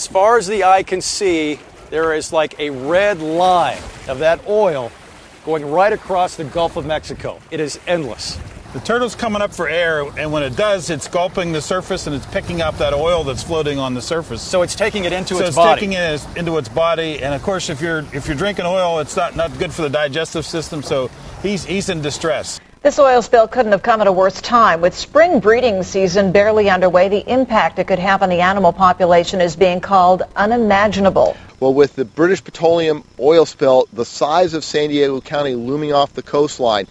as far as the eye can see, there is like a red line of that oil going right across the Gulf of Mexico. It is endless. The turtle's coming up for air, and when it does, it's gulping the surface and it's picking up that oil that's floating on the surface. So it's taking it into its body. so its, it's body. taking it into its body, and of course, if you're if you're drinking oil, it's not not good for the digestive system. So he's he's in distress. This oil spill couldn't have come at a worse time. With spring breeding season barely underway, the impact it could have on the animal population is being called unimaginable. Well, with the British Petroleum oil spill the size of San Diego County looming off the coastline,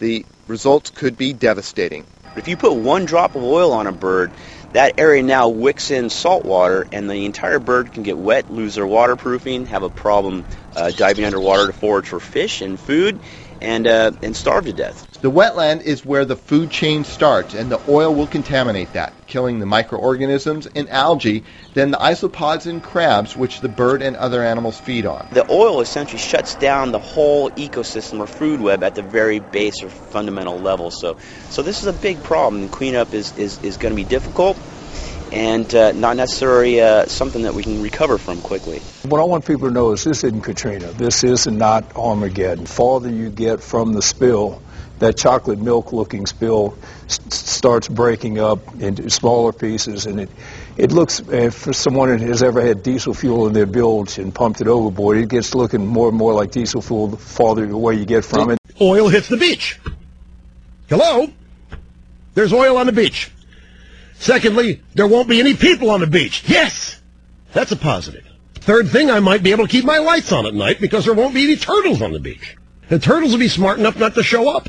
the results could be devastating. If you put one drop of oil on a bird, that area now wicks in salt water, and the entire bird can get wet, lose their waterproofing, have a problem uh, diving underwater to forage for fish and food, and uh, and starve to death. The wetland is where the food chain starts, and the oil will contaminate that, killing the microorganisms and algae, then the isopods and crabs, which the bird and other animals feed on. The oil essentially shuts down the whole ecosystem or food web at the very base or fundamental level. So, so this is a big problem. And cleanup is, is, is going to be difficult and uh, not necessarily uh, something that we can recover from quickly. What I want people to know is this isn't Katrina. This is not Armageddon. Farther you get from the spill, that chocolate milk looking spill s- starts breaking up into smaller pieces and it it looks uh, for someone that has ever had diesel fuel in their bilge and pumped it overboard it gets looking more and more like diesel fuel the farther away you get from it Oil hits the beach. Hello? There's oil on the beach. Secondly, there won't be any people on the beach. Yes! That's a positive. Third thing, I might be able to keep my lights on at night because there won't be any turtles on the beach. The turtles will be smart enough not to show up.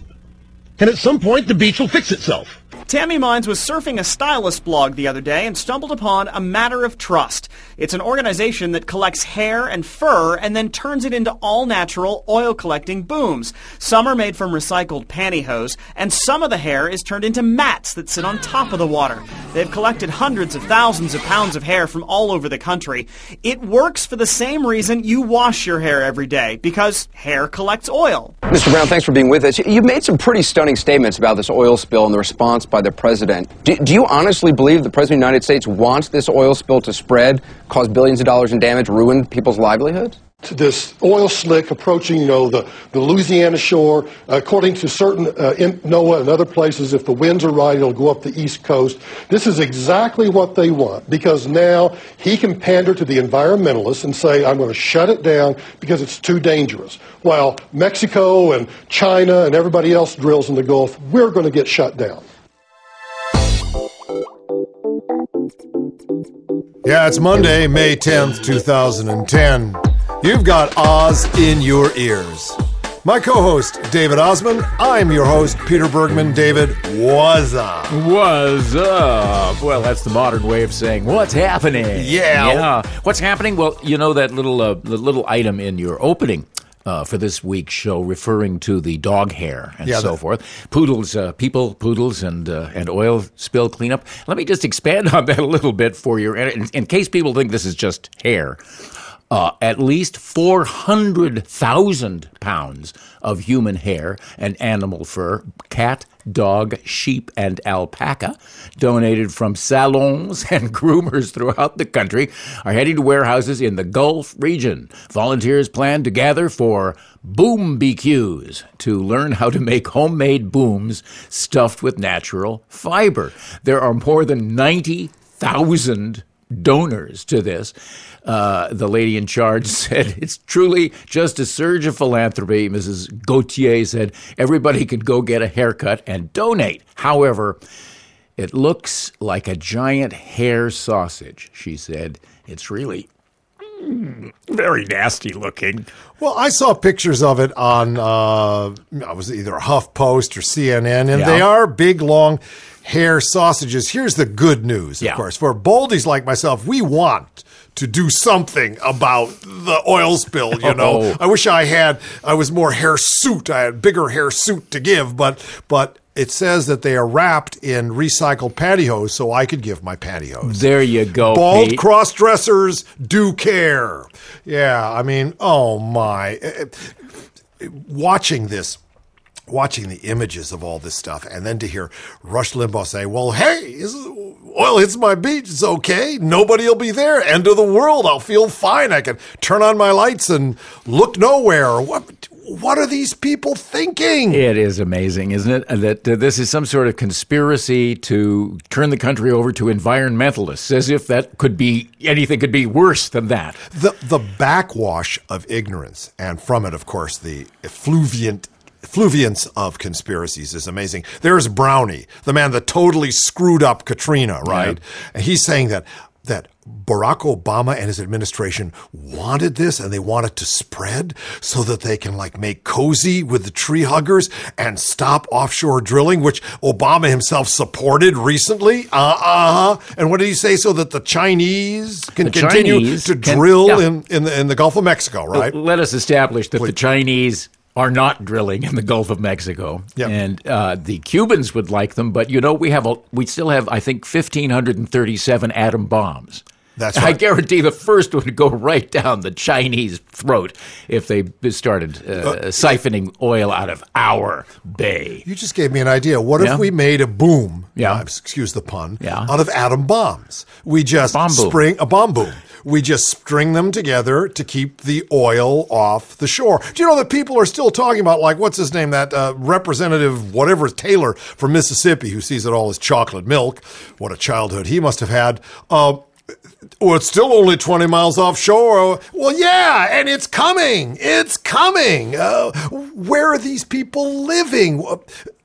And at some point, the beach will fix itself. Tammy Mines was surfing a stylist blog the other day and stumbled upon A Matter of Trust. It's an organization that collects hair and fur and then turns it into all natural oil collecting booms. Some are made from recycled pantyhose, and some of the hair is turned into mats that sit on top of the water. They've collected hundreds of thousands of pounds of hair from all over the country. It works for the same reason you wash your hair every day, because hair collects oil. Mr. Brown, thanks for being with us. You've made some pretty stunning statements about this oil spill and the response by the president. Do, do, you honestly believe the president of the United States wants this oil spill to spread, cause billions of dollars in damage, ruin people's livelihoods? this oil slick approaching, you know, the, the Louisiana shore. according to certain uh, NOAA and other places, if the winds are right, it'll go up the east coast. This is exactly what they want because now he can pander to the environmentalists and say, I'm going to shut it down because it's too dangerous. While Mexico and China and everybody else drills in the Gulf, we're going to get shut down. Yeah, it's Monday, May 10th, 2010. You've got Oz in your ears. My co host, David Ossman. I'm your host, Peter Bergman. David, what's up? What's up? Well, that's the modern way of saying what's happening. Yeah. Yeah. What's happening? Well, you know that little uh, the little item in your opening uh, for this week's show, referring to the dog hair and Yeah, so the- forth. Poodles, uh, people, poodles, and uh, and oil spill cleanup. Let me just expand on that a little bit for you, in, in case people think this is just hair. Uh, at least 400,000 pounds of human hair and animal fur, cat, dog, sheep, and alpaca, donated from salons and groomers throughout the country, are heading to warehouses in the Gulf region. Volunteers plan to gather for Boom BQs to learn how to make homemade booms stuffed with natural fiber. There are more than 90,000 donors to this. Uh, the lady in charge said, It's truly just a surge of philanthropy. Mrs. Gautier said, Everybody can go get a haircut and donate. However, it looks like a giant hair sausage, she said. It's really mm, very nasty looking. Well, I saw pictures of it on, uh, it was either HuffPost or CNN, and Yeah. they are big, long hair sausages. Here's the good news, of Yeah. course. For boldies like myself, we want to do something about the oil spill, you know. Oh. I wish I had, I was more hair suit. I had bigger hair suit to give, but, but it says that they are wrapped in recycled pantyhose, so I could give my pantyhose. There you go. Bald cross dressers do care. Yeah, I mean, oh my. Eh, eh, Watching this watching the images of all this stuff, and then to hear Rush Limbaugh say, "Well, hey, is, oil hits my beach. It's okay. Nobody will be there. End of the world. I'll feel fine. I can turn on my lights and look nowhere." What? What are these people thinking? It is amazing, isn't it? That uh, this is some sort of conspiracy to turn the country over to environmentalists, as if that could be anything could be worse than that. The the backwash of ignorance, and from it, of course, the effluviant effluviance of conspiracies is amazing. There's Brownie, the man that totally screwed up Katrina, right? Yeah. And he's saying that that Barack Obama and his administration wanted this and they want it to spread so that they can like make cozy with the tree huggers and stop offshore drilling, which Obama himself supported recently. Uh uh. And what did he say? So that the Chinese can the continue Chinese to can, drill yeah. in, in the, in the Gulf of Mexico, right? Let us establish that Please. the Chinese are not drilling in the Gulf of Mexico, yep. and uh, the Cubans would like them. But you know, we have a, we still have I think fifteen hundred and thirty-seven atom bombs. That's right. I guarantee the first would go right down the Chinese throat if they started uh, uh, siphoning oil out of our bay. You just gave me an idea. What Yeah. if we made a boom? Yeah. uh, excuse the pun. Yeah. Out of atom bombs, we just Bomb boom. spring a bomb boom. We just string them together to keep the oil off the shore. Do you know that people are still talking about like what's his name? That uh, representative, whatever Taylor from Mississippi, who sees it all as chocolate milk. What a childhood he must have had. Uh, well, it's still only 20 miles offshore. Well, yeah, and it's coming. It's coming. Uh, where are these people living?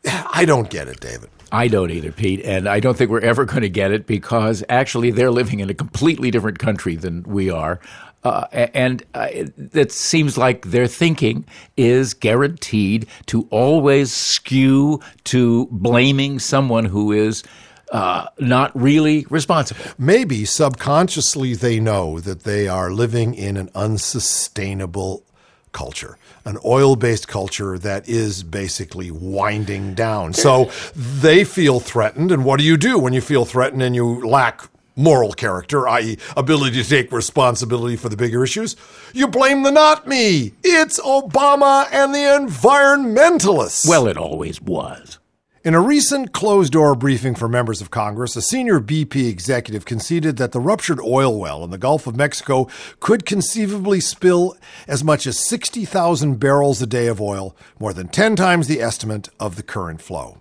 I don't get it, David. I don't either, Pete, and I don't think we're ever going to get it because actually they're living in a completely different country than we are. Uh, and uh, it seems like their thinking is guaranteed to always skew to blaming someone who is uh, not really responsible. Maybe subconsciously they know that they are living in an unsustainable culture, an oil based culture that is basically winding down. So they feel threatened. And what do you do when you feel threatened and you lack moral character, i.e., ability to take responsibility for the bigger issues? You blame the not me. It's Obama and the environmentalists. Well, it always was. In a recent closed door briefing for members of Congress, a senior BP executive conceded that the ruptured oil well in the Gulf of Mexico could conceivably spill as much as 60,000 barrels a day of oil, more than 10 times the estimate of the current flow.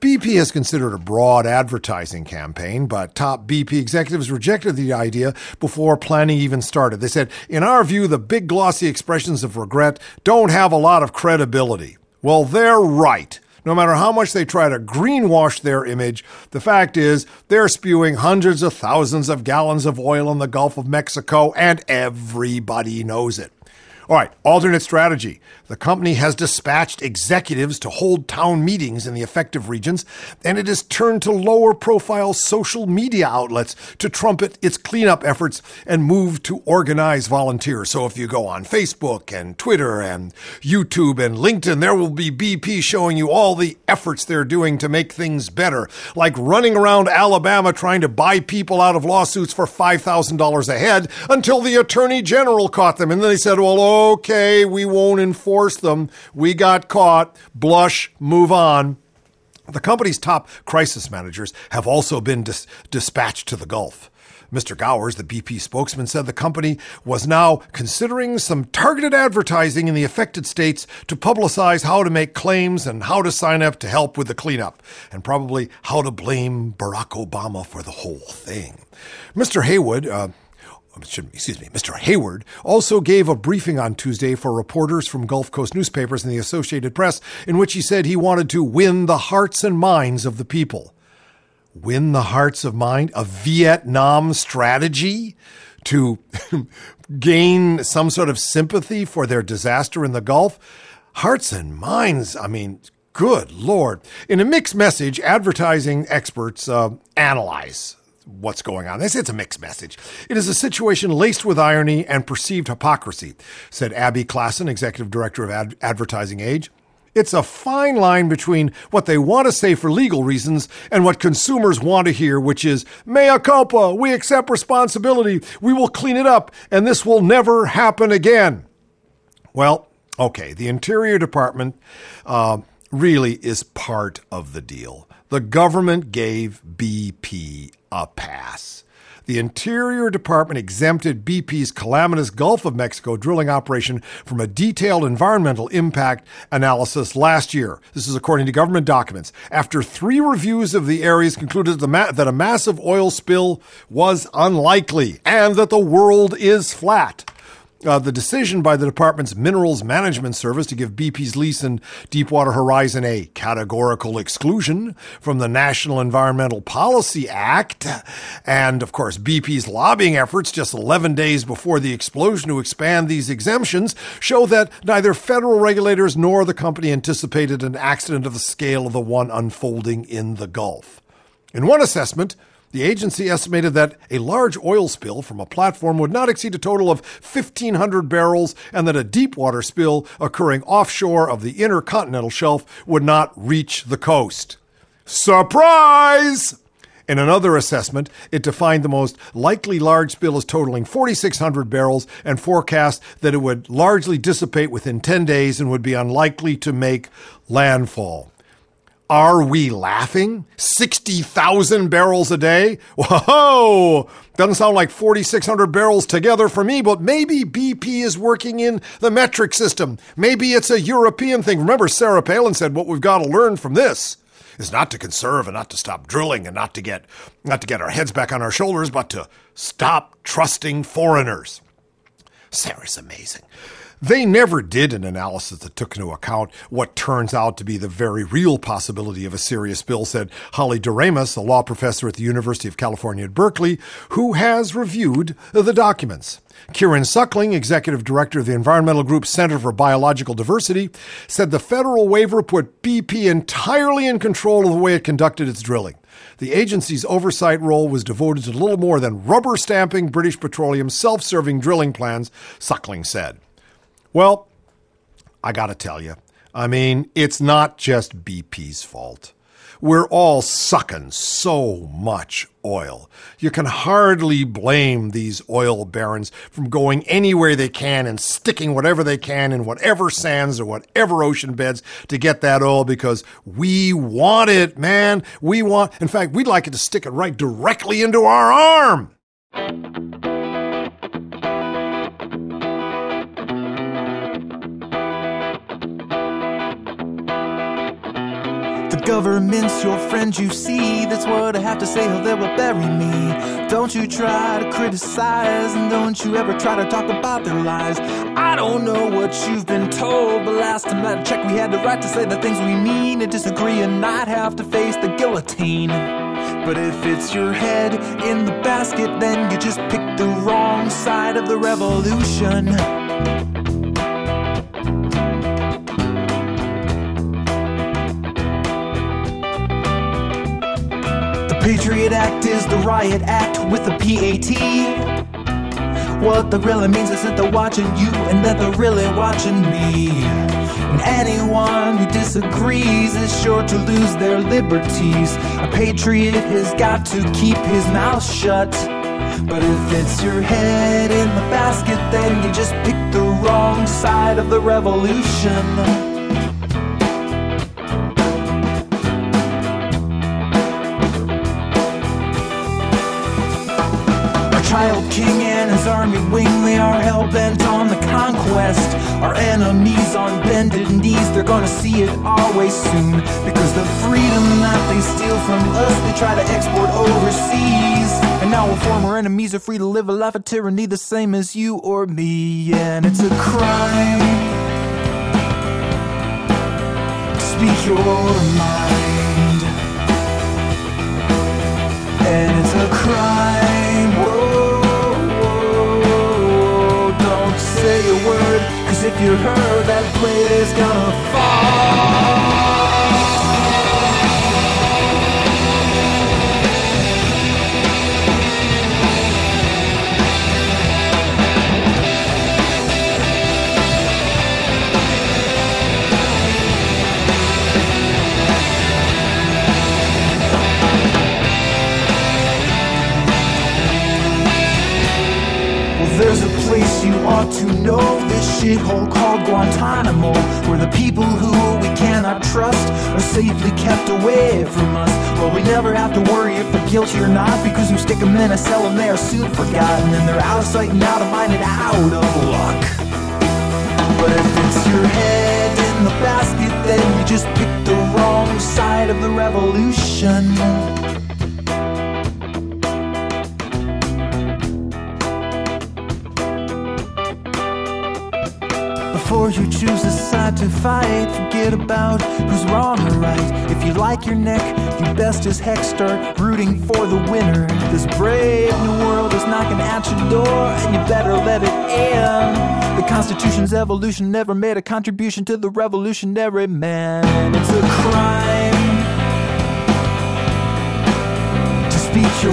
BP has considered a broad advertising campaign, but top BP executives rejected the idea before planning even started. They said, In our view, the big glossy expressions of regret don't have a lot of credibility. Well, they're right. No matter how much they try to greenwash their image, the fact is they're spewing hundreds of thousands of gallons of oil in the Gulf of Mexico, and everybody knows it. All right, alternate strategy. The company has dispatched executives to hold town meetings in the affected regions, and it has turned to lower profile social media outlets to trumpet its cleanup efforts and move to organize volunteers. So if you go on Facebook and Twitter and YouTube and LinkedIn, there will be BP showing you all the efforts they're doing to make things better, like running around Alabama trying to buy people out of lawsuits for $5,000 a head until the attorney general caught them. And then they said, well, okay, we won't enforce them. We got caught. Blush, move on. The company's top crisis managers have also been dis- dispatched to the Gulf. Mr. Gowers, the BP spokesman, said the company was now considering some targeted advertising in the affected states to publicize how to make claims and how to sign up to help with the cleanup, and probably how to blame Barack Obama for the whole thing. Mr. Haywood, uh, excuse me, Mr. Hayward also gave a briefing on Tuesday for reporters from Gulf Coast newspapers and the Associated Press, in which he said he wanted to win the hearts and minds of the people. Win the hearts of mind? A Vietnam strategy to gain some sort of sympathy for their disaster in the Gulf? Hearts and minds, I mean, good Lord. In a mixed message, advertising experts uh, analyze what's going on. They say it's a mixed message. It is a situation laced with irony and perceived hypocrisy, said Abbey Klaassen, executive director of Ad- Advertising Age. It's a fine line between what they want to say for legal reasons and what consumers want to hear, which is mea culpa, we accept responsibility, we will clean it up, and this will never happen again. Well, Okay, the Interior Department uh, really is part of the deal. The government gave BP a pass. The Interior Department exempted BP's calamitous Gulf of Mexico drilling operation from a detailed environmental impact analysis last year. This is according to government documents. After three reviews of the areas concluded that a massive oil spill was unlikely and that the world is flat. Uh, the decision by the department's Minerals Management Service to give BP's lease in Deepwater Horizon a categorical exclusion from the National Environmental Policy Act, and of course BP's lobbying efforts just 11 days before the explosion to expand these exemptions show that neither federal regulators nor the company anticipated an accident of the scale of the one unfolding in the Gulf. In one assessment, the agency estimated that a large oil spill from a platform would not exceed a total of 1,500 barrels and that a deep water spill occurring offshore of the intercontinental shelf would not reach the coast. Surprise! In another assessment, it defined the most likely large spill as totaling 4,600 barrels and forecast that it would largely dissipate within 10 days and would be unlikely to make landfall. Are we laughing? 60,000 barrels a day? Whoa! Doesn't sound like 4,600 barrels together for me, but maybe BP is working in the metric system. Maybe it's a European thing. Remember, Sarah Palin said what we've got to learn from this is not to conserve and not to stop drilling and not to get not to get our heads back on our shoulders, but to stop trusting foreigners. Sarah's amazing. They never did an analysis that took into account what turns out to be the very real possibility of a serious spill, said Holly Doremus, a law professor at the University of California at Berkeley, who has reviewed the documents. Kieran Suckling, executive director of the environmental group Center for Biological Diversity, said the federal waiver put BP entirely in control of the way it conducted its drilling. The agency's oversight role was devoted to little more than rubber stamping British Petroleum's self serving drilling plans, Suckling said. Well, I got to tell you, I mean, it's not just BP's fault. We're all sucking so much oil. You can hardly blame these oil barons from going anywhere they can and sticking whatever they can in whatever sands or whatever ocean beds to get that oil because we want it, man. We want, in fact, we'd like it to stick it right directly into our arm. Government's your friend, you see. That's what I have to say, or they will bury me. Don't you try to criticize, and don't you ever try to talk about their lies. I don't know what you've been told, but last time I checked, we had the right to say the things we mean and disagree and not have to face the guillotine. But if it's your head in the basket, then you just picked the wrong side of the revolution. Patriot Act is the riot act with a PAT. What the really means is that they're watching you and that they're really watching me. And anyone who disagrees is sure to lose their liberties. A patriot has got to keep his mouth shut. But if it's your head in the basket, then you just picked the wrong side of the revolution. Child king and his army wing, they are hell bent on the conquest. Our enemies on bended knees, they're gonna see it way soon. Because the freedom that they steal from us, they try to export overseas. And now our former enemies are free to live a life of tyranny the same as you or me. And it's a crime to speak your mind. And it's a crime. If you heard that plate is gonna fall. Ought to know, this shithole called Guantanamo, where the people who we cannot trust are safely kept away from us. Well, we never have to worry if they're guilty or not, because we stick them in a cell and they are soon forgotten, and they're out of sight and out of mind and out of luck. But if it's your head in the basket, then you just picked the wrong side of the revolution. Before you choose a side to fight, forget about who's wrong or right. If you like your neck, you best as heck start rooting for the winner. This brave new world is knocking at your door, and you better let it in. The Constitution's evolution never made a contribution to the revolutionary man. It's a crime to speak your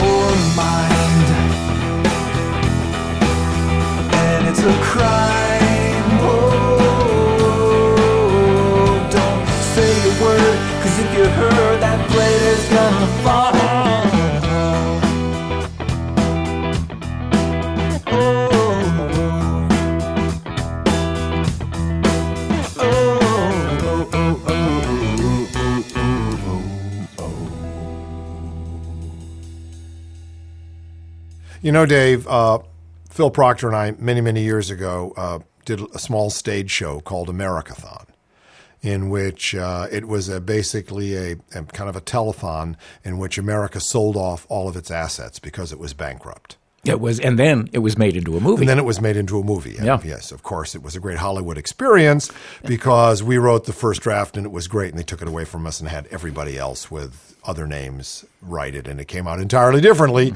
mind. And it's a crime. You heard that is gonna fall. You know, Dave, uh, Phil Proctor and I, many, many years ago, uh, did a small stage show called Americathon, in which uh, it was a, basically a, a kind of a telethon in which America sold off all of its assets because it was bankrupt. It was, and then it was made into a movie. And then it was made into a movie. And Yeah. Yes, of course, it was a great Hollywood experience because we wrote the first draft and it was great, and they took it away from us and had everybody else with other names write it, and it came out entirely differently.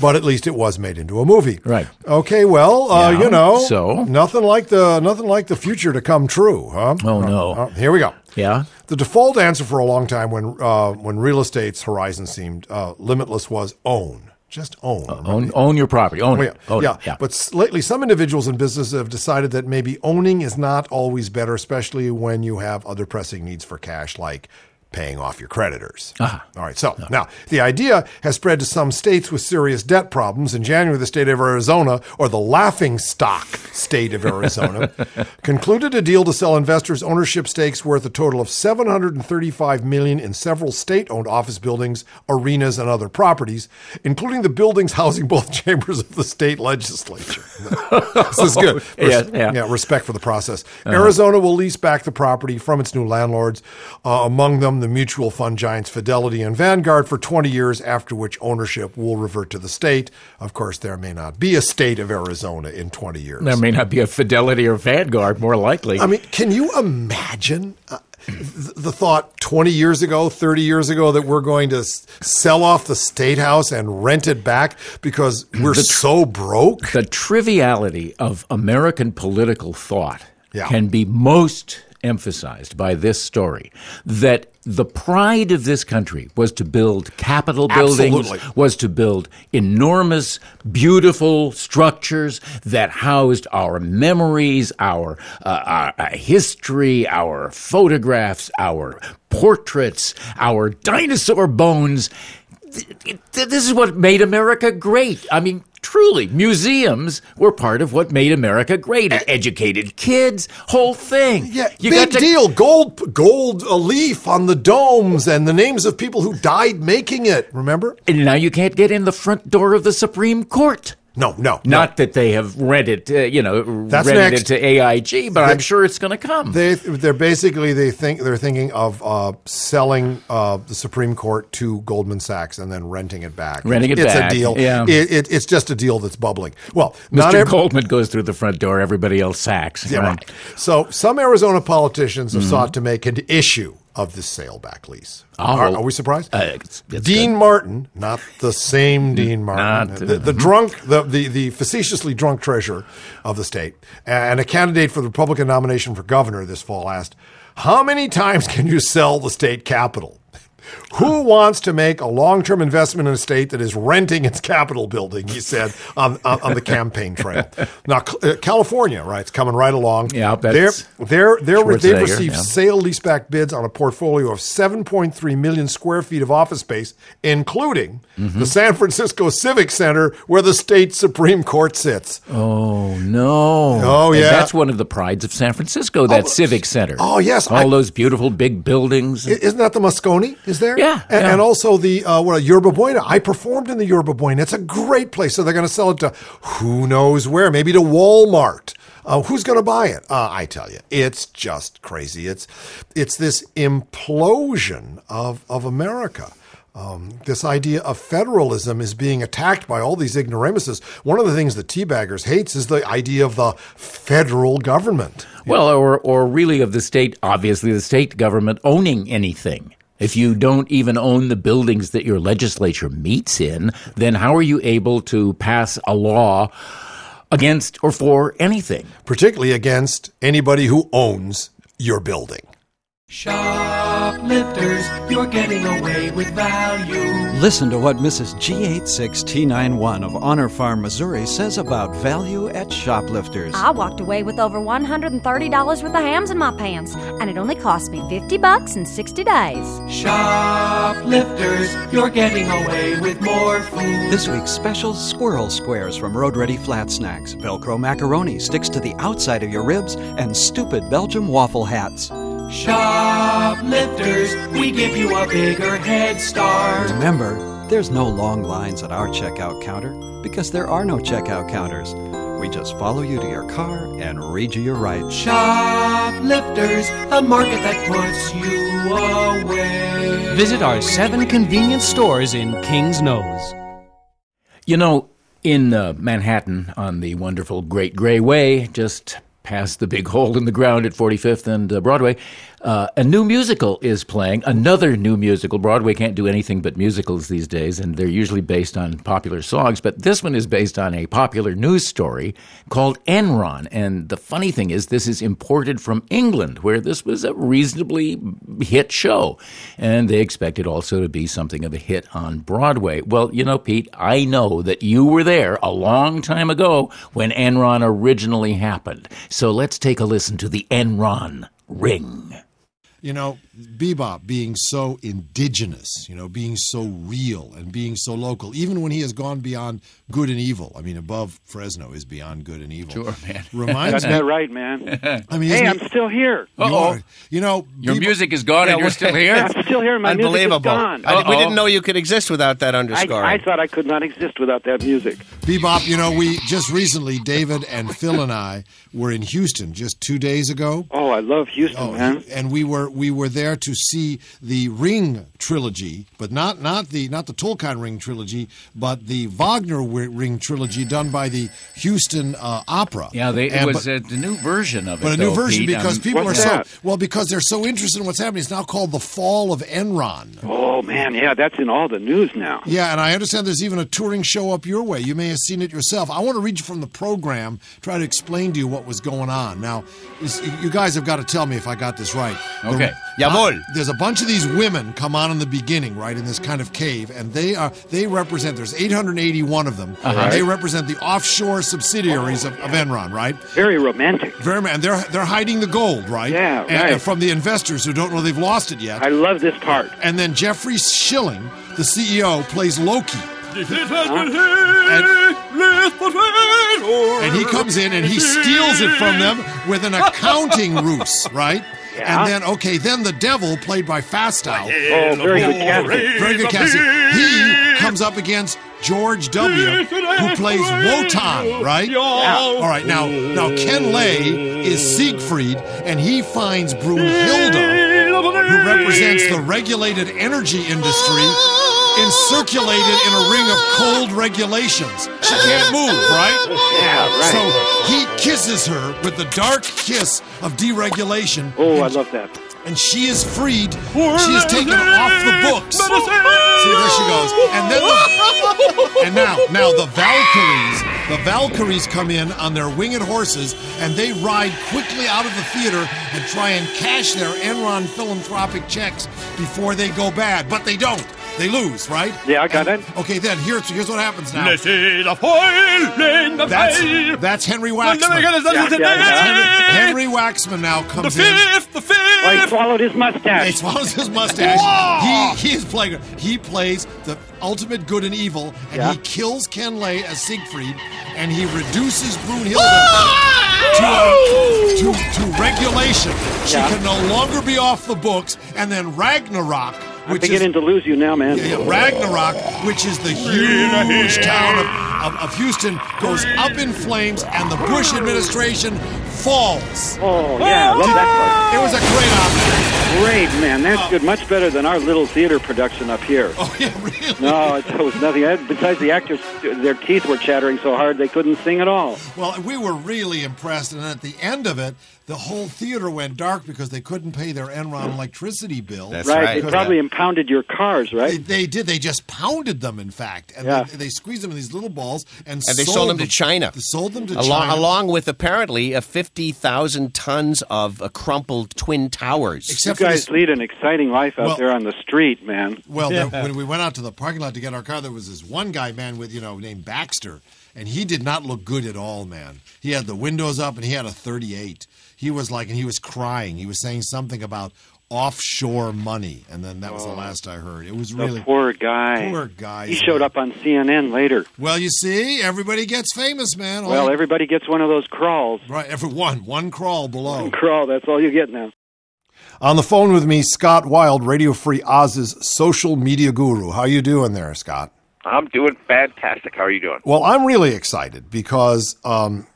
But at least it was made into a movie. Right. Okay. Well, uh, Yeah, you know, so? nothing like the nothing like the future to come true, huh? Oh, no. Uh, uh, here we go. Yeah. The default answer for a long time when uh, when real estate's horizon seemed uh, limitless was own. Just own. Uh, own, own your property. Own Oh, it. yeah. Own yeah. it. Yeah. But lately, some individuals and businesses have decided that maybe owning is not always better, especially when you have other pressing needs for cash, like paying off your creditors. Ah. All right. So now the idea has spread to some states with serious debt problems. In January, the state of Arizona, or the laughing stock state of Arizona, concluded a deal to sell investors ownership stakes worth a total of 735 million in several state-owned office buildings, arenas, and other properties, including the buildings housing both chambers of the state legislature. this is good. Yeah, yeah. Uh-huh. respect for the process. Arizona will lease back the property from its new landlords, uh, among them the mutual fund giants Fidelity and Vanguard, for 20 years, after which ownership will revert to the state. Of course, there may not be a state of Arizona in 20 years. There may not be a Fidelity or Vanguard, more likely. I mean, can you imagine uh, the thought 20 years ago, 30 years ago that we're going to sell off the state house and rent it back because we're so broke? the triviality of American political thought Yeah. can be most emphasized by this story that the pride of this country was to build capital buildings, Absolutely. was to build enormous, beautiful structures that housed our memories, our, uh, our, uh, history, our photographs, our portraits, our dinosaur bones. Th- th- This is what made America great. I mean, truly, museums were part of what made America great. It educated kids, whole thing. Yeah, You big got to- deal. Gold, gold a leaf on the domes and the names of people who died making it. Remember? And now you can't get in the front door of the Supreme Court. No, no, Not that they have rented, uh, you know, That's rented next. it to AIG, but They- I'm sure it's going to come. They they're basically they think they're thinking of uh, selling uh, the Supreme Court to Goldman Sachs and then renting it back. Renting it it's back, a deal. yeah. It, it, it's just a deal that's bubbling. Well, Mr. ev- Goldman goes through the front door, everybody else sacks. Yeah, right? So some Arizona politicians have Mhm. sought to make an issue of the sale back lease. Oh, are, are we surprised? uh, it's- it's Dean Martin, not the same Dean Martin, the, the drunk, the, the the facetiously drunk treasurer of the state, and a candidate for the Republican nomination for governor this fall, asked, "How many times can you sell the state capital?" Who wants to make a long term investment in a state that is renting its Capitol building? He said on, on, on the campaign trail. Now, uh, California, right, it's coming right along. Yeah, they're, they're, they're, they've received yeah. sale leaseback bids on a portfolio of 7.3 million square feet of office space, including Mm-hmm. the San Francisco Civic Center where the state Supreme Court sits. Oh no! Oh, And yeah. that's one of the prides of San Francisco. That Civic Center. Oh, yes, all I- those beautiful big buildings. Isn't that the Moscone? Is there? Yeah, And, yeah. and also the uh, what Yerba Buena. I performed in the Yerba Buena. It's a great place. So they're going to sell it to who knows where? Maybe to Walmart. Uh, who's going to buy it? Uh, I tell you, it's just crazy. It's it's this implosion of of America. Um, this idea of federalism is being attacked by all these ignoramuses. One of the things that teabaggers hates is the idea of the federal government. Well, or or really of the state, obviously the state government owning anything. If you don't even own the buildings that your legislature meets in, then how are you able to pass a law against or for anything? particularly against anybody who owns your building. Shoplifters, you're getting away with value. Listen to what Mrs. G86T91 of Honor Farm, Missouri says about value at Shoplifters. I walked away with over $130 worth of hams in my pants, and it only cost me 50 bucks in 60 days. Shoplifters, you're getting away with more food. This week's special squirrel squares from Road Ready Flat Snacks. Velcro macaroni sticks to the outside of your ribs, and stupid Belgium waffle hats. Shoplifters, we give you a bigger head start. Remember, there's no long lines at our checkout counter because there are no checkout counters. We just follow you to your car and read you your rights. Shoplifters, a market that puts you away. Visit our seven convenience stores in King's Nose. You know, in uh, Manhattan on the wonderful Great Gray Way, just past the big hole in the ground at 45th and uh, Broadway, uh, a new musical is playing. Another new musical. Broadway can't do anything but musicals these days, and they're usually based on popular songs. But this one is based on a popular news story called Enron. And the funny thing is, this is imported from England, where this was a reasonably hit show. And they expect it also to be something of a hit on Broadway. Well, you know, Pete, I know that you were there a long time ago when Enron originally happened. So let's take a listen to the Enron ring. You know, Bebop being so indigenous, you know, being so real and being so local, even when he has gone beyond good and evil. I mean, above Fresno is beyond good and evil. Sure, man. Reminds Got me. that right, man. I mean, hey, I'm still here. You, you know, Your Bebop- music is gone Yeah, and you're still here? I'm still here. My music is Unbelievable. gone. I- we didn't know you could exist without that I. I thought I could not exist without that music. Bebop, you know, we just recently, David and Phil and I were in Houston just two days ago. Oh, I love Houston, Oh, man. and we were we were there to see the Ring trilogy, but not not the not the Tolkien Ring trilogy, but the Wagner wi- Ring trilogy done by the Houston uh, Opera. Yeah, they, it And- was a, new version of it. but a new though, version Pete. because Um, people are that? so well because they're so interested in what's happening. It's now called the Fall of Enron. Oh man, yeah, that's in all the news now. Yeah, and I understand there's even a touring show up your way. You may have seen it yourself. I want to read you from the program, try to explain to you what was going on. Now, you guys have got to tell me if I got this right. The- Okay. Jawohl. there's a bunch of these women come on in the beginning, right, in this kind of cave, and they are they represent. There's 881 of them, Uh-huh. they represent the offshore subsidiaries of, of Enron, right? Very romantic. Very, and they're they're hiding the gold, right? Yeah, and, right. and from the investors who don't know they've lost it yet. I love this part. And then Jeffrey Skilling, the CEO, plays Loki. And he comes in and he steals it from them with an accounting ruse, right? Yeah. And then, okay, then the devil, played by Fastow. Oh, very good casting. Very good casting. He comes up against George W., who plays Wotan, right? All right, now, now Ken Lay is Siegfried, and he finds Brunhilde, who represents the regulated energy industry, encirculated in a ring of cold regulations. She can't move, right? Yeah, right. So he kisses her with the dark kiss of deregulation. oh, I love that. And she is freed. She is taken off the books. See, there she goes. And then, the, and now, now the Valkyries, the Valkyries come in on their winged horses, and they ride quickly out of the theater and try and cash their Enron philanthropic checks before they go bad. But they don't. They lose, right? Yeah, I got it. Okay, then here's here's what happens now. This is a foil in the That's, that's Henry Waxman. let me get this- Yeah, yeah, Henry, Henry Waxman now comes The in. fifth, the fifth. Well, he swallowed his mustache. He swallows his mustache. He he is playing. He plays the ultimate good and evil, and Yeah. he kills Ken Lay as Siegfried, and he reduces Brunhilde to, uh, to to regulation. She Yeah. can no longer be off the books, and then Ragnarok. I'm Which is, beginning to lose you now, man. yeah, yeah, Ragnarok, which is the huge town of, of, of Houston, goes up in flames, and the Bush administration falls. Oh, yeah, I love that part. It was a great opera. Great, man. That's oh. good. Much better than our little theater production up here. Oh, yeah, really? No, it was nothing. Besides, the actors, their teeth were chattering so hard they couldn't sing at all. Well, we were really impressed, and at the end of it, the whole theater went dark because they couldn't pay their Enron electricity bill. right. They probably impounded your cars, right? They, they did. They just pounded them, in fact, and Yeah. they, they squeezed them in these little balls and, And they sold them to China. They sold them to along, China. along with apparently a 50,000 tons of uh, crumpled twin towers. you guys lead an exciting life out Well- there on the street, man. Well, then, when we went out to the parking lot to get our car, there was this one guy, man, with you know, named Baxter, and he did not look good at all, man. He had the windows up, and he had a 38. He was like, and he was crying. He was saying something about offshore money, and then that was the last I heard. It was really poor guy. Poor guy. He showed up on CNN later. Well, you see, everybody gets famous, man. All Well, you- everybody gets one of those crawls. right, every one, one crawl below. One crawl. That's all you get now. On the phone with me, Scott Wild, Radio Free Oz's social media guru. How you doing there, Scott? I'm doing fantastic. How are you doing? Well, I'm really excited because um,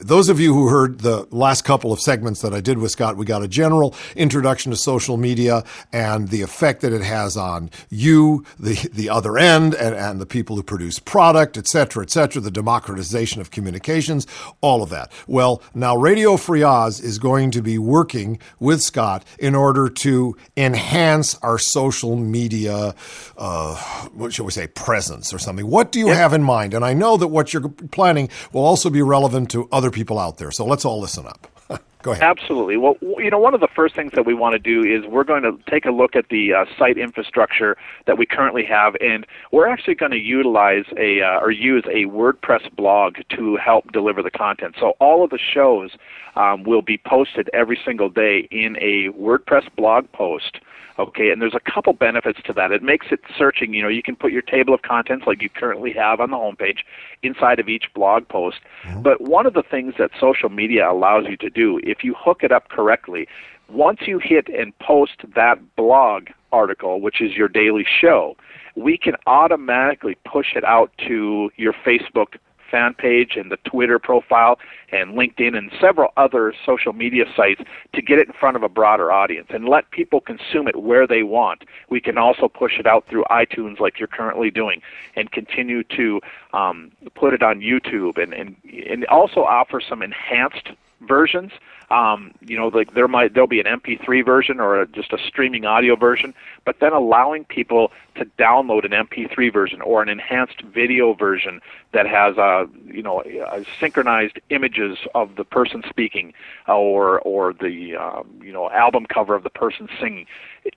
those of you who heard the last couple of segments that I did with Scott, we got a general introduction to social media and the effect that it has on you, the the other end, and, and the people who produce product, et cetera, et cetera, the democratization of communications, all of that. Well, now Radio Free Oz is going to be working with Scott in order to enhance our social media, uh, what shall we say, presence or something. What do you have in mind? And I know that what you're planning will also be relevant to other people out there. So let's all listen up. Go ahead. Absolutely. Well, you know, one of the first things that we want to do is we're going to take a look at the uh, site infrastructure that we currently have, and we're actually going to utilize a uh, or use a WordPress blog to help deliver the content. So all of the shows um, will be posted every single day in a WordPress blog post. Okay, and there's a couple benefits to that. It makes it searching, you know, you can put your table of contents like you currently have on the homepage inside of each blog post. But one of the things that social media allows you to do, if you hook it up correctly, once you hit and post that blog article, which is your daily show, we can automatically push it out to your Facebook fan page and the Twitter profile and LinkedIn and several other social media sites to get it in front of a broader audience and let people consume it where they want. We can also push it out through iTunes like you're currently doing and continue to um, put it on YouTube and, and, and also offer some enhanced versions. Um, you know, like there might there'll be an MP3 version or a, just a streaming audio version, but then allowing people to download an MP3 version or an enhanced video version that has uh, you know uh, synchronized images of the person speaking uh, or or the um, you know album cover of the person singing.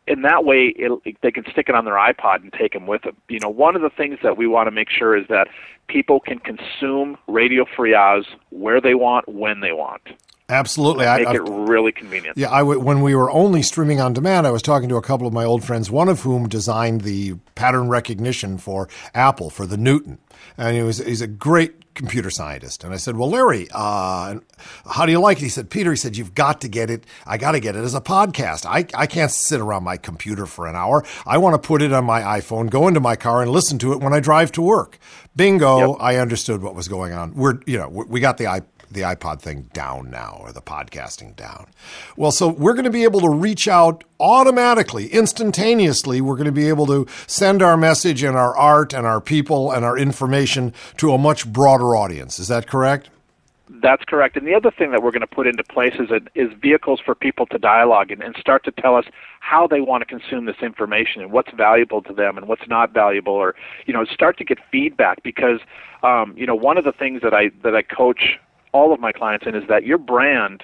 In that way, it'll, they can stick it on their iPod and take them with them. You know, one of the things that we want to make sure is that people can consume Radio Free Oz where they want, when they want. Absolutely. Make I, it really convenient. Yeah, I w- when we were only streaming on demand, I was talking to a couple of my old friends, one of whom designed the pattern recognition for Apple for the Newton, and he was he's a great computer scientist. And I said, "Well, Larry, uh, how do you like it?" He said, "Peter," he said, "You've got to get it. I got to get it as a podcast. I I can't sit around my computer for an hour. I want to put it on my iPhone, go into my car, and listen to it when I drive to work." Bingo! I understood what was going on. We're you know we we got the the iPod thing down now or the podcasting down. Well, so we're going to be able to reach out automatically, instantaneously. We're going to be able to send our message and our art and our people and our information to a much broader audience. Is that correct? That's correct. And the other thing that we're going to put into place is, is vehicles for people to dialogue and, and start to tell us how they want to consume this information and what's valuable to them and what's not valuable, or you know, start to get feedback. Because um, you know, one of the things that I that I coach all of my clients in is that your brand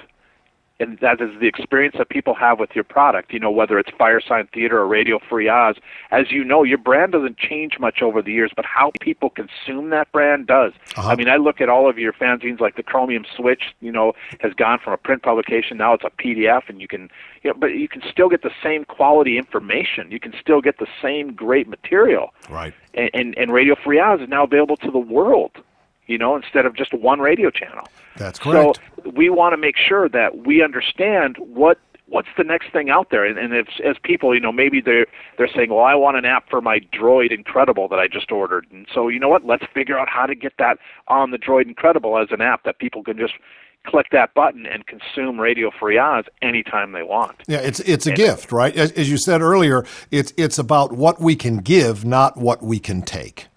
and that is the experience that people have with your product. You know, whether it's Firesign Theater or Radio Free Oz, as you know, your brand doesn't change much over the years, but how people consume that brand does. Uh-huh. I mean, I look at all of your fanzines, like the Chromium Switch. You know, has gone from a print publication now it's a PDF, and you can, you know, but you can still get the same quality information. You can still get the same great material. Right. And and, and Radio Free Oz is now available to the world. You know, instead of just one radio channel. That's correct. So we want to make sure that we understand what what's the next thing out there. And, and if, as people, you know, maybe they're they're saying, well, I want an app for my Droid Incredible that I just ordered. And so you know what? Let's figure out how to get that on the Droid Incredible as an app that people can just click that button and consume Radio Free Oz anytime they want. Yeah, it's it's a gift, right? As, as you said earlier, it's it's about what we can give, not what we can take.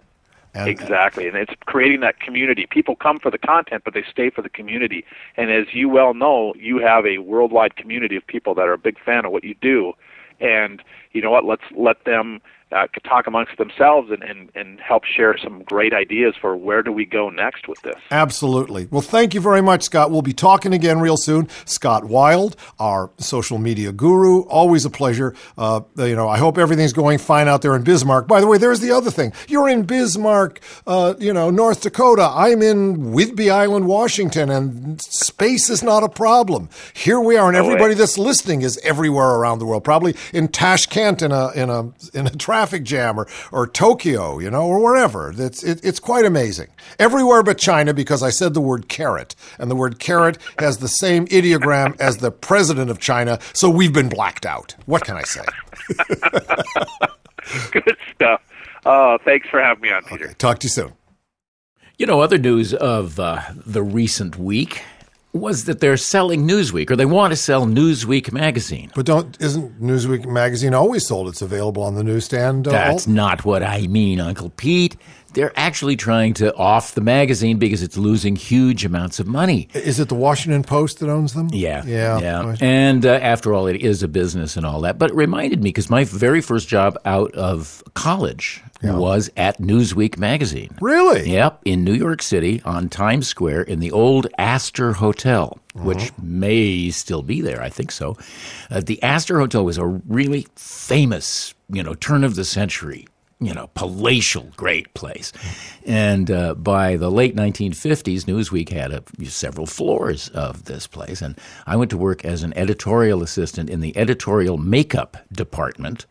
And exactly, and it's creating that community. People come for the content, but they stay for the community. And as you well know, you have a worldwide community of people that are a big fan of what you do. And you know what? Let's let them uh, talk amongst themselves and, and, and help share some great ideas for where do we go next with this. Absolutely. Well, thank you very much, Scott. We'll be talking again real soon. Scott Wild, our social media guru, always a pleasure. Uh, you know, I hope everything's going fine out there in Bismarck. By the way, there's the other thing. You're in Bismarck, uh, you know, North Dakota. I'm in Whidbey Island, Washington, and space is not a problem. Here we are, and everybody that's listening is everywhere around the world. Probably in Tashkent in a in a in a traffic jam, or or Tokyo, you know, or wherever. It's it, it's quite amazing. Everywhere but China, because I said the word carrot, and the word carrot has the same ideogram as the president of China. So we've been blacked out. What can I say? Good stuff. Oh, thanks for having me on, Peter. Talk to you soon. You know, other news of uh, the recent week was that they're selling Newsweek, or they want to sell Newsweek magazine. But don't isn't Newsweek magazine always sold? It's available on the newsstand. uh, That's not what I mean, Uncle Pete. They're actually trying to off the magazine because it's losing huge amounts of money. Is it the Washington Post that owns them? Yeah, Yeah. yeah. And uh, after all, it is a business and all that. But it reminded me because my very first job out of college was at Newsweek magazine. Really? Yep, in New York City on Times Square in the old Astor Hotel, which may still be there. I think so. Uh, the Astor Hotel was a really famous, you know, turn of the century. You know, palatial, great place. And uh, by the late 1950s, Newsweek had a, several floors of this place. And I went to work as an editorial assistant in the editorial makeup department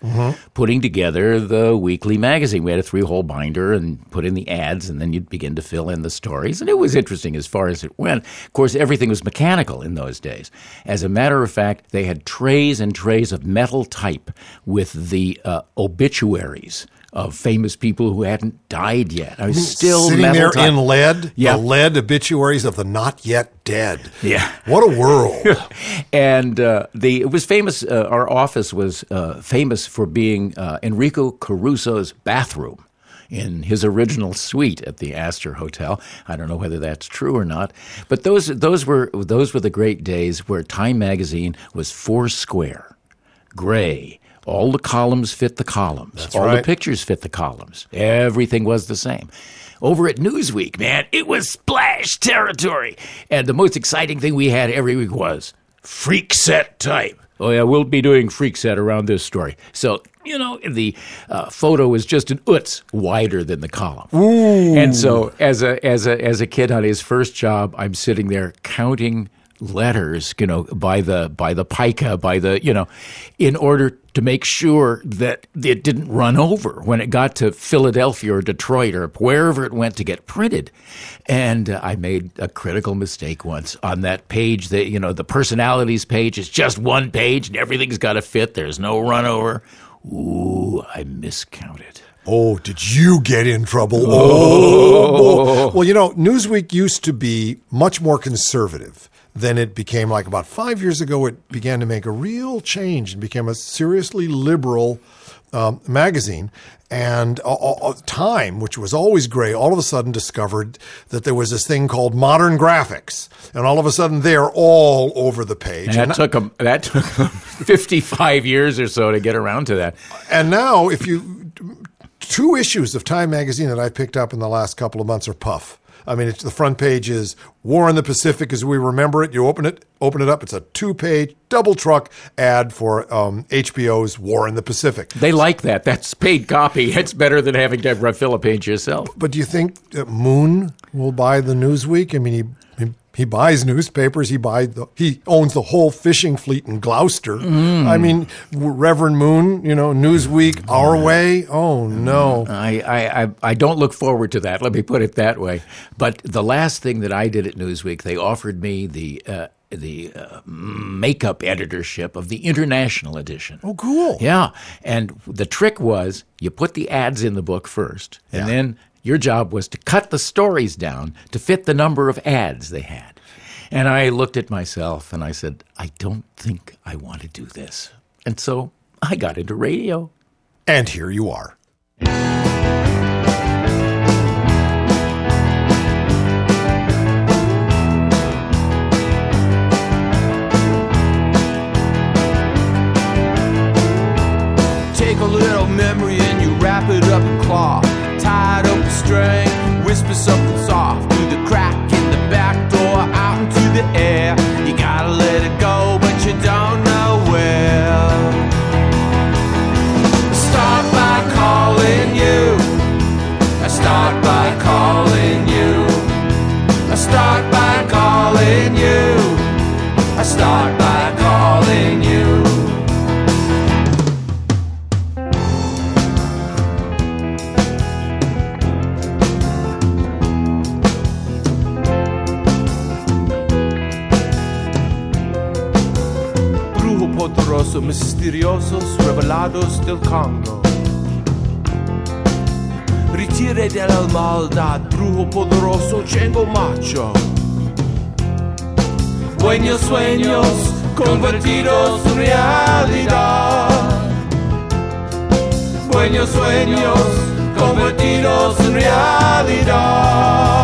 putting together the weekly magazine. We had a three hole binder and put in the ads, and then you'd begin to fill in the stories. And it was interesting as far as it went. Of course, everything was mechanical in those days. As a matter of fact, they had trays and trays of metal type with the uh, obituaries. Of famous people who hadn't died yet. I was still sitting there type. in lead. Yeah. The lead obituaries of the not yet dead. Yeah. What a world. and uh, the it was famous. Uh, our office was uh, famous for being uh, Enrico Caruso's bathroom in his original suite at the Astor Hotel. I don't know whether that's true or not, but those those were those were the great days where Time magazine was four square, gray. All the columns fit the columns. All right. the pictures fit the columns. Everything was the same. Over at Newsweek, man, it was splash territory. And the most exciting thing we had every week was freak set type. Oh, yeah, we'll be doing freak set around this story. So, you know, the uh, photo was just an utz wider than the column. And so, as a, as, a, as a kid on his first job, I'm sitting there counting letters, you know, by the by the pica, by the you know, in order to make sure that it didn't run over when it got to Philadelphia or Detroit or wherever it went to get printed. And uh, I made a critical mistake once on that page. That you know, the personalities page is just one page and everything's got to fit. There's no run over. Ooh, I miscounted. Oh, did you get in trouble? Oh. Oh. Well, you know, Newsweek used to be much more conservative than it became like about five years ago. It began to make a real change and became a seriously liberal um, magazine, and uh, uh, Time, which was always gray, all of a sudden discovered that there was this thing called modern graphics, and all of a sudden they're all over the page. And that took 'em- that took 55 years or so to get around to that. And now, if you two issues of Time magazine that I picked up in the last couple of months are puff. I mean, it's, the front page is War in the Pacific as we remember it. You open it, open it up. It's a two-page double truck ad for um, HBO's War in the Pacific. They like that. That's paid copy. It's better than having to fill a page yourself. But do you think that Moon will buy the Newsweek? I mean, he he, he buys newspapers. He buy the, he owns the whole fishing fleet in Gloucester. Mm. I mean, Reverend Moon, you know, Newsweek, our way. Oh no! I, I, I, don't look forward to that. Let me put it that way. But the last thing that I did at Newsweek, they offered me the uh, the uh, makeup editorship of the international edition. Oh, cool. Yeah, and the trick was you put the ads in the book first, and Yeah. then your job was to cut the stories down to fit the number of ads they had. And I looked at myself and I said, I don't think I want to do this. And so I got into radio. And here you are. Take a little memory and you wrap it up in cloth. Whisper something soft through the crack in the back door, out into the air. Misteriosos, revelados del Congo. Ritire de la maldad, brujo poderoso, chengo macho. Buenos sueños convertidos en realidad. Buenos sueños convertidos en realidad.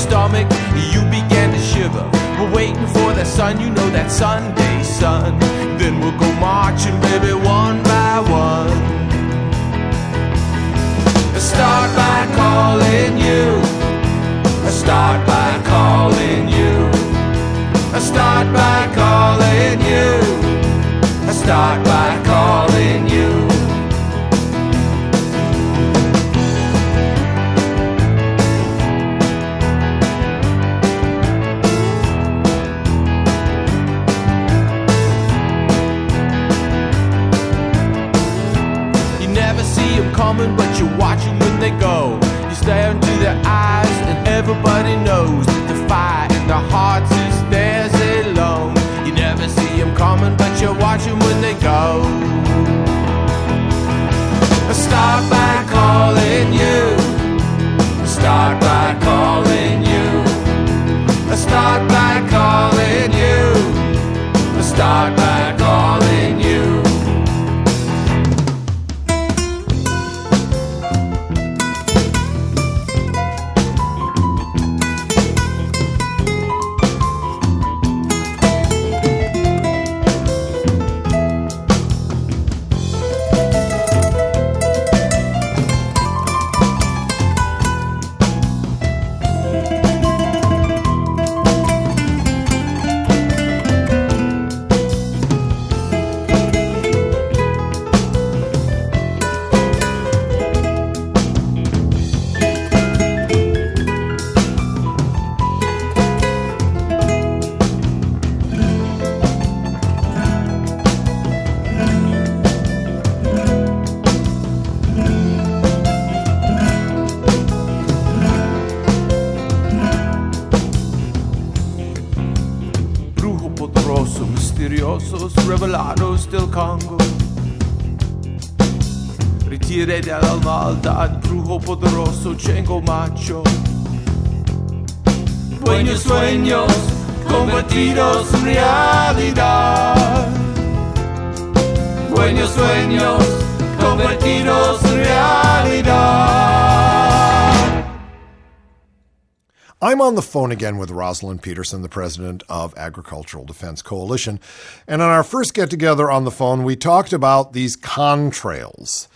Stomach, you began to shiver. We're waiting for the sun, you know that Sunday sun. Then we'll go marching, baby, one by one. I Start by calling you. I Start by calling you. I start by calling you. I Start by they go. You stare into their eyes, and everybody knows the fire in their hearts is theirs alone. You never see them coming, but you watch them when they go. Start by calling you. Start by calling on the phone again with Rosalind Peterson, the president of Agricultural Defense Coalition. And on our first get together on the phone, we talked about these contrails,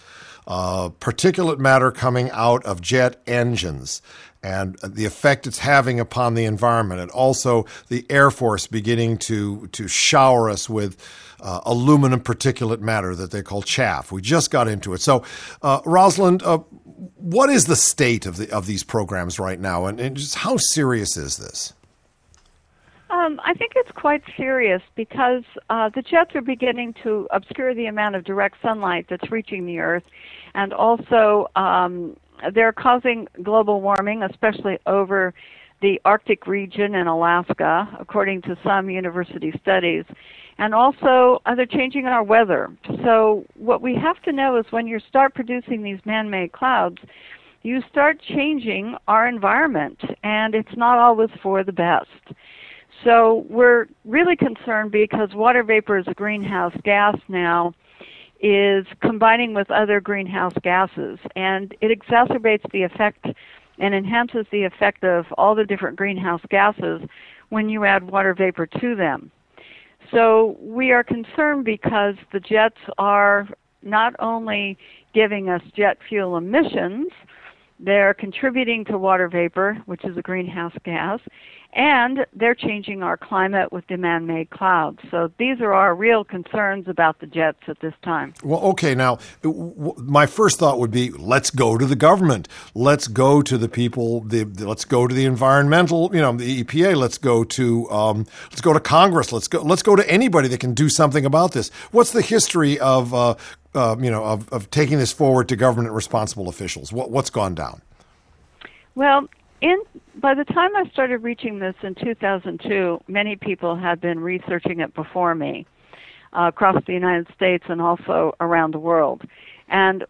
uh, particulate matter coming out of jet engines and the effect it's having upon the environment, and also the Air Force beginning to, to shower us with uh, aluminum particulate matter that they call chaff. We just got into it. So, uh, Rosalind, uh, what is the state of the of these programs right now, and, and just how serious is this? Um, I think it's quite serious because uh, the jets are beginning to obscure the amount of direct sunlight that's reaching the Earth, and also um, they're causing global warming, especially over the Arctic region and Alaska, according to some university studies. And also, uh, they're changing our weather. So, what we have to know is when you start producing these man made clouds, you start changing our environment, and it's not always for the best. So, we're really concerned because water vapor is a greenhouse gas now is combining with other greenhouse gases and it exacerbates the effect and enhances the effect of all the different greenhouse gases when you add water vapor to them. So we are concerned because the jets are not only giving us jet fuel emissions, they're contributing to water vapor, which is a greenhouse gas, and they're changing our climate with demand made clouds. So these are our real concerns about the jets at this time. Well, okay, now w- my first thought would be let's go to the government. Let's go to the people, the, the- let's go to the environmental, you know, the EPA, let's go to um, let's go to Congress, let's go let's go to anybody that can do something about this. What's the history of uh, uh, you know, of, of taking this forward to government responsible officials? What, what's gone down? Well, in by the time I started reaching this in 2002, many people had been researching it before me uh, across the United States and also around the world. And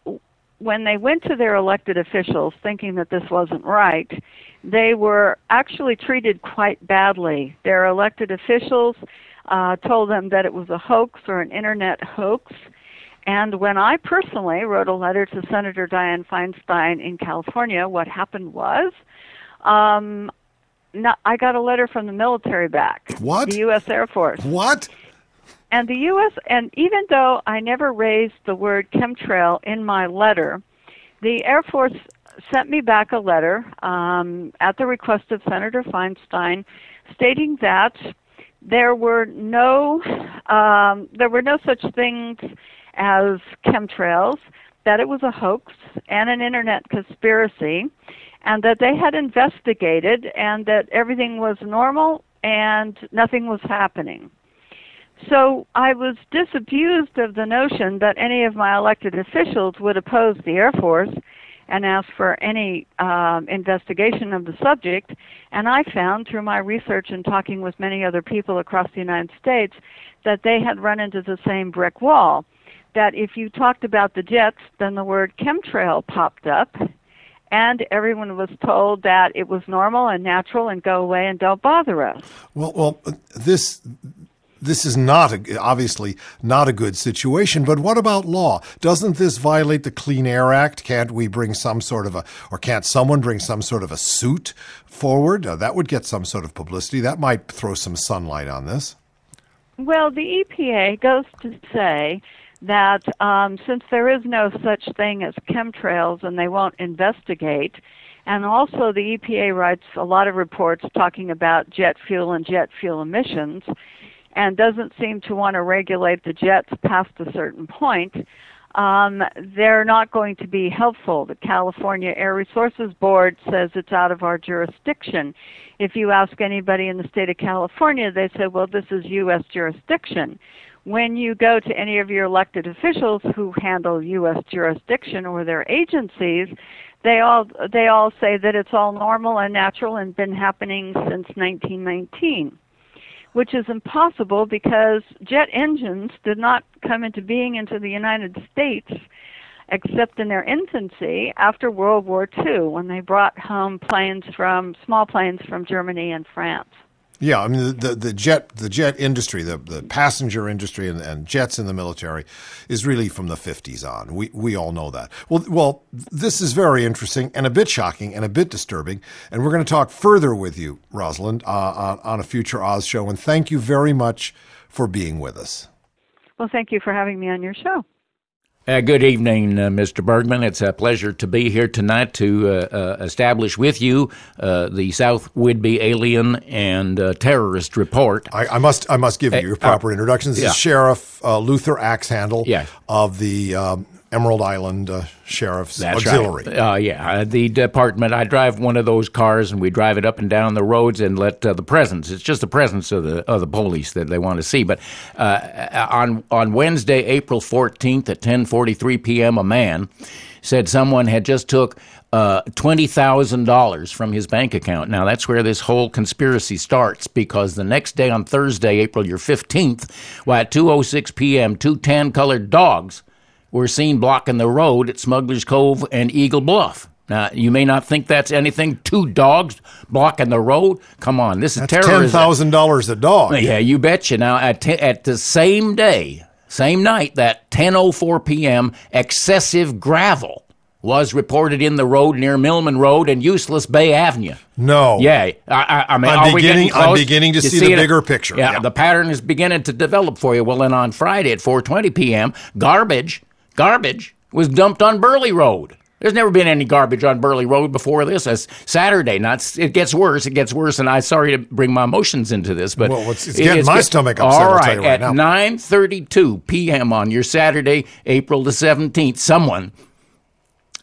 when they went to their elected officials thinking that this wasn't right, they were actually treated quite badly. Their elected officials uh, told them that it was a hoax or an internet hoax. And when I personally wrote a letter to Senator Dianne Feinstein in California, what happened was um, no, I got a letter from the military back. What? The U.S. Air Force. What? And the U.S. and even though I never raised the word chemtrail in my letter, the Air Force sent me back a letter um, at the request of Senator Feinstein, stating that there were no um, there were no such things as chemtrails, that it was a hoax and an internet conspiracy, and that they had investigated and that everything was normal and nothing was happening. So I was disabused of the notion that any of my elected officials would oppose the Air Force and ask for any um, investigation of the subject. And I found through my research and talking with many other people across the United States that they had run into the same brick wall. That if you talked about the jets, then the word chemtrail popped up, and everyone was told that it was normal and natural and go away and don't bother us. Well, well, this this is not a, obviously not a good situation. But what about law? Doesn't this violate the Clean Air Act? Can't we bring some sort of a, or can't someone bring some sort of a suit forward? Uh, that would get some sort of publicity. That might throw some sunlight on this. Well, the EPA goes to say that um, since there is no such thing as chemtrails and they won't investigate, and also the EPA writes a lot of reports talking about jet fuel and jet fuel emissions and doesn't seem to want to regulate the jets past a certain point, um, they're not going to be helpful. The California Air Resources Board says it's out of our jurisdiction. If you ask anybody in the state of California, they say, well, this is U.S. jurisdiction. When you go to any of your elected officials who handle U.S. jurisdiction or their agencies, they all they all say that it's all normal and natural and been happening since 1919. which is impossible because jet engines did not come into being into the United States except in their infancy after World War II when they brought home planes from small planes from Germany and France. Yeah, I mean the, the, jet the jet industry, the, the passenger industry, and, and jets in the military is really from the fifties on. We we all know that. Well, well, this is very interesting and a bit shocking and a bit disturbing. And we're going to talk further with you, Rosalind, uh, on, on a future Oz show. And thank you very much for being with us. Well, thank you for having me on your show. Uh, good evening, uh, Mr. Bergman. It's a pleasure to be here tonight to uh, uh establish with you uh, the South Whidbey Alien and uh, Terrorist Report. I, I, must I must give you your proper introduction. This yeah. is Sheriff Luther Axhandle yeah. of the um, Emerald Island uh, Sheriff's That's Auxiliary. Right. Uh, yeah, uh, the department. I drive one of those cars, and we drive it up and down the roads and let uh, the presence. It's just the presence of the of the police that they want to see. But uh, on on Wednesday, April fourteenth at ten forty three p.m., a man said someone had just took uh, $20,000 from his bank account. Now, that's where this whole conspiracy starts because the next day on Thursday, April your 15th, well, at 2.06 p.m., two tan colored dogs were seen blocking the road at Smuggler's Cove and Eagle Bluff. Now, you may not think that's anything. Two dogs blocking the road. Come on, this is that's terrorism. Ten thousand dollars a dog. Yeah, you betcha. Now, at t- at the same day, same night, that 10:04 p.m., excessive gravel was reported in the road near Millman Road and Useless Bay Avenue. No. Yeah, I, I, I mean, I'm are beginning. I'm beginning to You see, the bigger picture. Yeah, the pattern is beginning to develop for you. Well, then on Friday at 4:20 p.m., garbage garbage was dumped on Burley Road. There's never been any garbage on Burley Road before this. As Saturday, not it gets worse. It gets worse, and I'm sorry to bring my emotions into this, but well, it's, it's getting it's my get, stomach upset. All right, right at 9:32 p.m. on your Saturday, April the 17th, someone,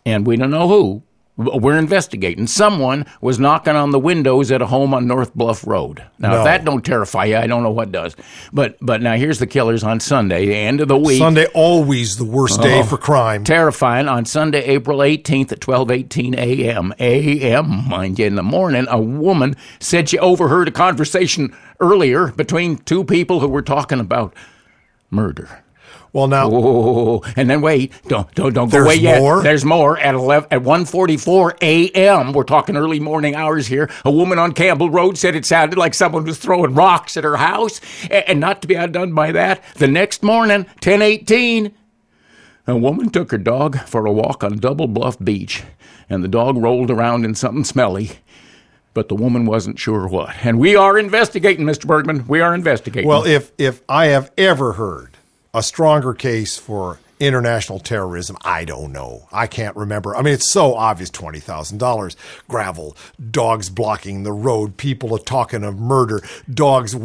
and we don't know who, we're investigating. Someone was knocking on the windows at a home on North Bluff Road. Now, no. if that don't terrify you, I don't know what does. But but now here's the killers on Sunday, the end of the week. Sunday always the worst oh, day uh-huh. for crime. Terrifying. On Sunday, April 18th at 12:18 a.m. a.m. mind you, in the morning, a woman said she overheard a conversation earlier between two people who were talking about murder. Well, now, oh, and then wait, don't don't don't go away yet. More? There's more at 11, at 1:44 a.m. We're talking early morning hours here. A woman on Campbell Road said it sounded like someone was throwing rocks at her house, and, not to be outdone by that, the next morning, 10:18, a woman took her dog for a walk on Double Bluff Beach, and the dog rolled around in something smelly but the woman wasn't sure what. And we are investigating, Mr. Bergman. We are investigating. Well, if if I have ever heard a stronger case for international terrorism? I don't know. I can't remember. I mean, it's so obvious $20,000. Gravel, dogs blocking the road, people are talking of murder, dogs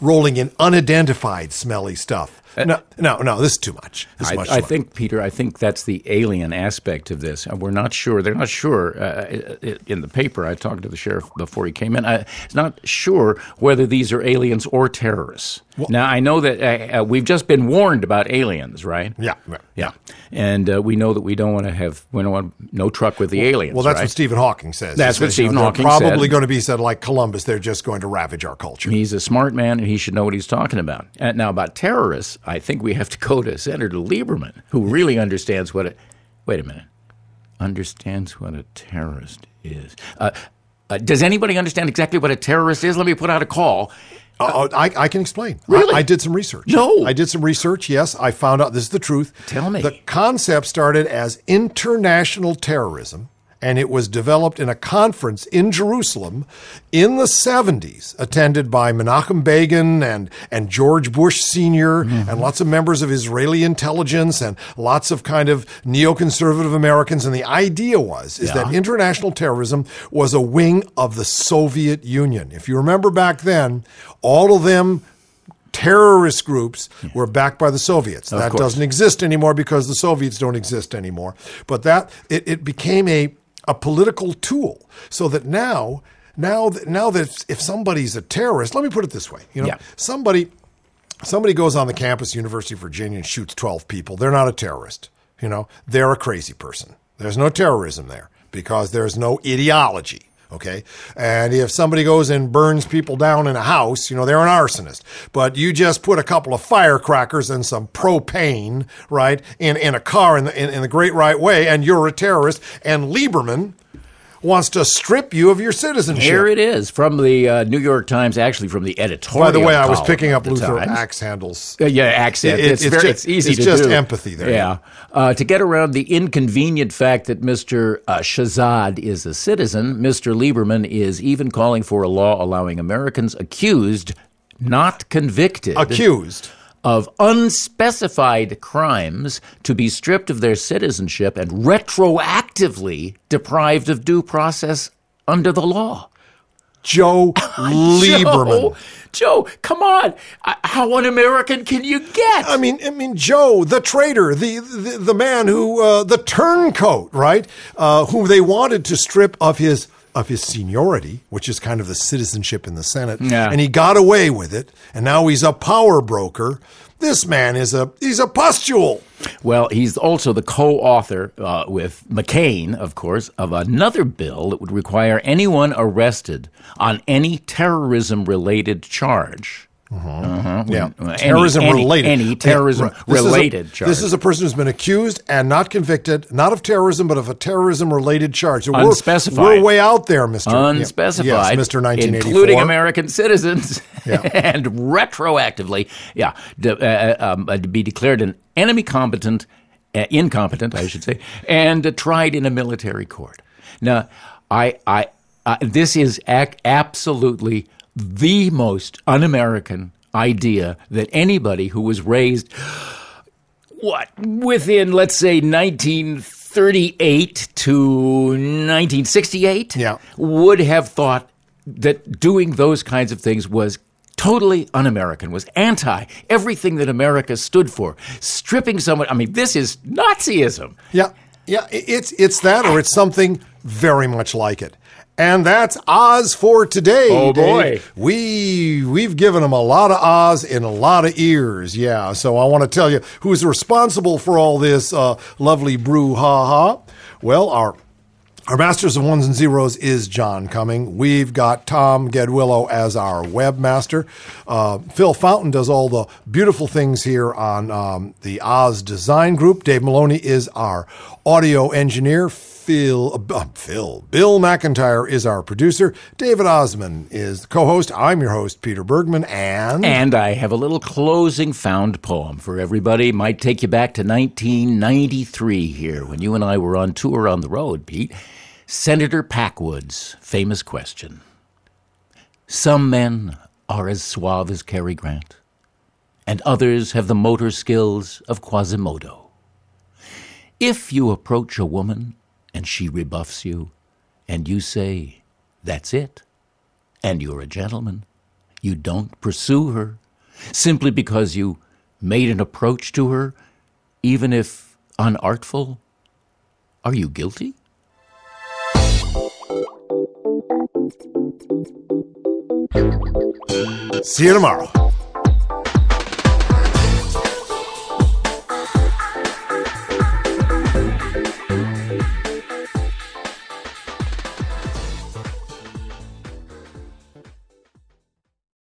rolling in unidentified smelly stuff. Uh, no, no, no. This is too much. This I, much I think, Peter. I think that's the alien aspect of this. We're not sure. They're not sure. Uh, in the paper, I talked to the sheriff before he came in. I, it's not sure whether these are aliens or terrorists. Well, now I know that uh, uh, we've just been warned about aliens, right? Yeah, right. yeah, and uh, we know that we don't want to have we don't want no truck with the well, aliens. Well, that's right? what Stephen Hawking says. That's he what Stephen you know, Hawking probably said. going to be said like Columbus. They're just going to ravage our culture. He's a smart man, and he should know what he's talking about. And now about terrorists, I think we have to go to Senator Lieberman, who really understands what a wait a minute understands what a terrorist is. Uh, uh, does anybody understand exactly what a terrorist is? Let me put out a call. Uh, I, I, can explain. Really? I, I, did some research. No. I did some research. Yes, I found out this is the truth. Tell me. The concept started as international terrorism and it was developed in a conference in Jerusalem in the 70s, attended by Menachem Begin and, and George Bush Sr., mm-hmm. and lots of members of Israeli intelligence and lots of kind of neoconservative Americans. And the idea was is yeah. that international terrorism was a wing of the Soviet Union. If you remember back then, all of them terrorist groups were backed by the Soviets. Of that course. doesn't exist anymore because the Soviets don't exist anymore. But that it, it became a a political tool. So that now now that now that if somebody's a terrorist let me put it this way you know yeah. somebody somebody goes on the campus university of virginia and shoots 12 people they're not a terrorist you know they're a crazy person. There's no terrorism there because there's no ideology Okay. And if somebody goes and burns people down in a house, you know, they're an arsonist. But you just put a couple of firecrackers and some propane, right, in, in a car in the, in, in the great right way, and you're a terrorist. And Lieberman wants to strip you of your citizenship. Here it is from the uh, New York Times, actually from the editorial. By the way, I was picking up Luther Times. axe handles. Uh, yeah, accent. It- it- it's, it's very, ju- it's easy it's to just do. empathy there. Yeah. Uh, to get around the inconvenient fact that Mr. Uh, Shahzad is a citizen, Mr. Lieberman is even calling for a law allowing Americans accused, not convicted, Accused. of unspecified crimes to be stripped of their citizenship and retroactively deprived of due process under the law. Joe Lieberman. Joe, Joe, come on. How un-American can you get? I mean, I mean, Joe, the traitor, the the, the man who, uh, the turncoat, right? Uh, who they wanted to strip of his of his seniority, which is kind of the citizenship in the Senate, Yeah. and he got away with it, and now he's a power broker. This man is a he's a pustule. Well, he's also the co-author uh, with McCain, of course, of another bill that would require anyone arrested on any terrorism-related charge. Uh-huh. Yeah, Any- terrorism any- related. Any, terrorism Yeah, right. This is a- related charge. This is a person who's been accused and not convicted, not of terrorism, but of a terrorism related charge. So we're- Unspecified. We're, way out there, Mister unspecified, Yes, Mister Nineteen Eighty Four, including American citizens, and retroactively, yeah, de- uh, um, uh, to be declared an enemy competent, uh, incompetent, I should say, and uh, tried in a military court. Now, I, I, uh, this is ac- absolutely the most un-American idea that anybody who was raised what within let's say 1938 to 1968 yeah. would have thought that doing those kinds of things was totally un-american was anti everything that america stood for stripping someone i mean this is nazism Yeah, yeah, it's it's that or it's something very much like it. And that's Oz for today. Oh, Dave. boy. we we've given them a lot of Oz in a lot of ears. Yeah, so I want to tell you who's responsible for all this uh, lovely brouhaha. Well, our our Masters of Ones and Zeros is John Cumming. We've got Tom Gedwillow as our webmaster. Uh, Phil Fountain does all the beautiful things here on um, the Oz Design Group. Dave Maloney is our audio engineer. Phil, uh, Phil, Bill McIntyre is our producer. David Ossman is the co-host. I'm your host, Peter Bergman, and and i have a little closing found poem for everybody might take you back to 1993 here when you and i were on tour on the road pete senator packwood's famous question some men are as suave as Cary Grant, and others have the motor skills of Quasimodo. If you approach a woman and she rebuffs you, and you say, That's it, and you're a gentleman, you don't pursue her. Simply because you made an approach to her, even if unartful, are you guilty? see you tomorrow.